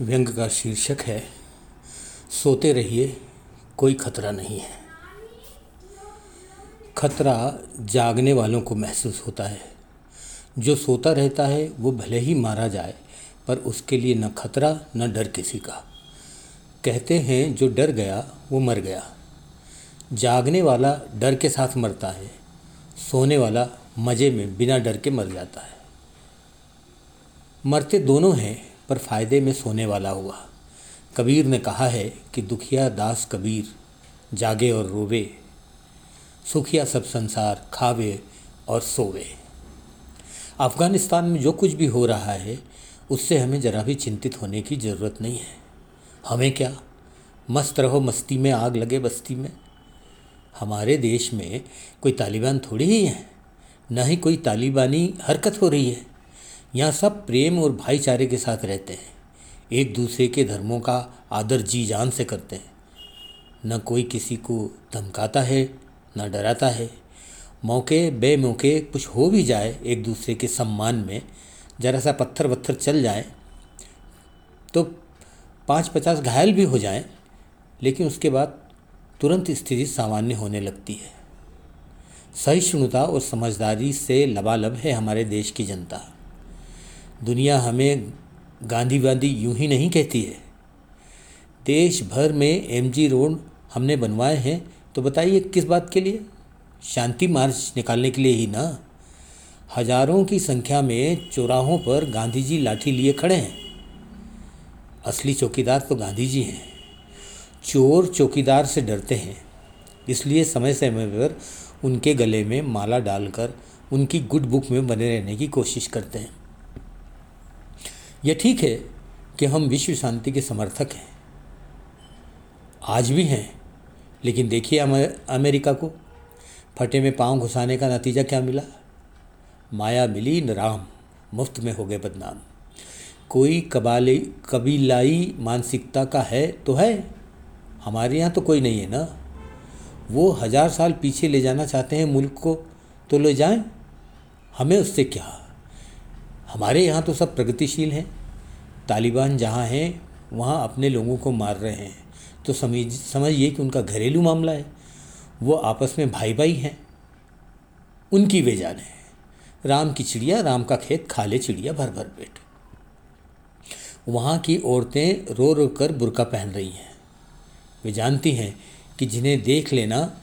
व्यंग का शीर्षक है, सोते रहिए, कोई खतरा नहीं है। खतरा जागने वालों को महसूस होता है। जो सोता रहता है, वो भले ही मारा जाए, पर उसके लिए न खतरा, न डर किसी का। कहते हैं, जो डर गया, वो मर गया। जागने वाला डर के साथ मरता है, सोने वाला मज़े में बिना डर के मर जाता है। मरते दोनों हैं पर फ़ायदे में सोने वाला हुआ। कबीर ने कहा है कि दुखिया, दास कबीर, जागे और रोवे। सुखिया सब संसार खावे और सोवे। अफ़गानिस्तान में जो कुछ भी हो रहा है, उससे हमें ज़रा भी चिंतित होने की ज़रूरत नहीं है। हमें क्या? मस्त रहो मस्ती में, आग लगे बस्ती में। हमारे देश में कोई तालिबान थोड़ी ही है। ना ही कोई तालिबानी हरकत हो रही है। यहाँ सब प्रेम और भाईचारे के साथ रहते हैं। एक दूसरे के धर्मों का आदर जी जान से करते हैं। न कोई किसी को धमकाता है, न डराता है। मौके बे मौके कुछ हो भी जाए एक दूसरे के सम्मान में, ज़रा सा पत्थर वत्थर चल जाए तो पाँच पचास घायल भी हो जाएँ, लेकिन उसके बाद तुरंत स्थिति सामान्य होने लगती है। सहिष्णुता और समझदारी से लबालब है हमारे देश की जनता। दुनिया हमें गांधी वादी यूँ ही नहीं कहती है। देश भर में एमजी रोड हमने बनवाए हैं तो बताइए किस बात के लिए? शांति मार्च निकालने के लिए ही ना। हज़ारों की संख्या में चौराहों पर गांधी जी लाठी लिए खड़े हैं। असली चौकीदार तो गांधी जी हैं। चोर चौकीदार से डरते हैं। इसलिए समय समय पर उनके गले में माला डालकर उनकी गुड बुक में बने रहने की कोशिश करते हैं। यह ठीक है कि हम विश्व शांति के समर्थक हैं। आज भी हैं, लेकिन देखिए अमेरिका को। फटे में पाँव घुसाने का नतीजा क्या मिला? माया मिली न राम, मुफ़्त में हो गए बदनाम। कोई कबाली, कबीलाई मानसिकता का है तो है। हमारे यहाँ तो कोई नहीं है ना। वो हज़ार साल पीछे ले जाना चाहते हैं मुल्क को तो ले जाएँ। हमें उससे क्या? हमारे यहाँ तो सब प्रगतिशील हैं। तालिबान जहाँ हैं, वहाँ अपने लोगों को मार रहे हैं। तो समझ समझिए कि उनका घरेलू मामला है। वो आपस में भाई भाई हैं। उनकी वे जाने राम की चिड़िया, राम का खेत खा ले चिड़िया भर भर पेट। वहाँ की औरतें रो रो कर बुरका पहन रही हैं। वे जानती हैं कि जिन्हें देख लेना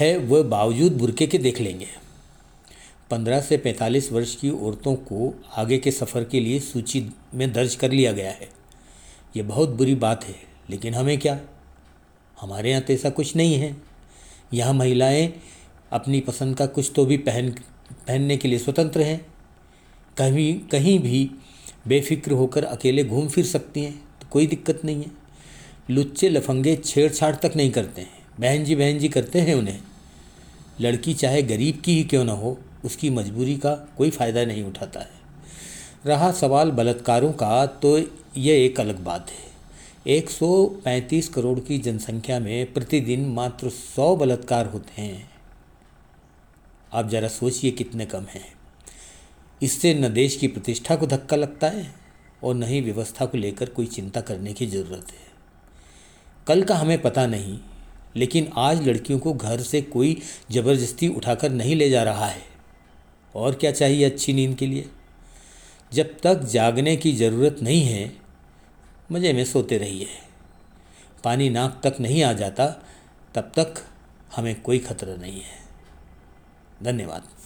है वह बावजूद बुरके के देख लेंगे। पंद्रह से पैंतालीस वर्ष की औरतों को आगे के सफ़र के लिए सूची में दर्ज कर लिया गया है। ये बहुत बुरी बात है, लेकिन हमें क्या? हमारे यहाँ तो ऐसा कुछ नहीं है। यहाँ महिलाएँ अपनी पसंद का कुछ तो भी पहन, पहनने के लिए स्वतंत्र हैं। कहीं कहीं भी बेफिक्र होकर अकेले घूम फिर सकती हैं तो कोई दिक्कत नहीं है। लुच्चे लफंगे छेड़छाड़ तक नहीं करते हैं। बहन जी बहन जी करते हैं उन्हें। लड़की चाहे गरीब की ही क्यों ना हो उसकी मजबूरी का कोई फ़ायदा नहीं उठाता है। रहा सवाल बलात्कारों का तो यह एक अलग बात है। 135 करोड़ की जनसंख्या में प्रतिदिन मात्र 100 बलात्कार होते हैं। आप ज़रा सोचिए कितने कम हैं। इससे न देश की प्रतिष्ठा को धक्का लगता है और न ही व्यवस्था को लेकर कोई चिंता करने की ज़रूरत है। कल का हमें पता नहीं, लेकिन आज लड़कियों को घर से कोई ज़बरदस्ती उठाकर नहीं ले जा रहा है। और क्या चाहिए अच्छी नींद के लिए? जब तक जागने की ज़रूरत नहीं है, मज़े में सोते रहिए। पानी नाक तक नहीं आ जाता, तब तक हमें कोई खतरा नहीं है। धन्यवाद।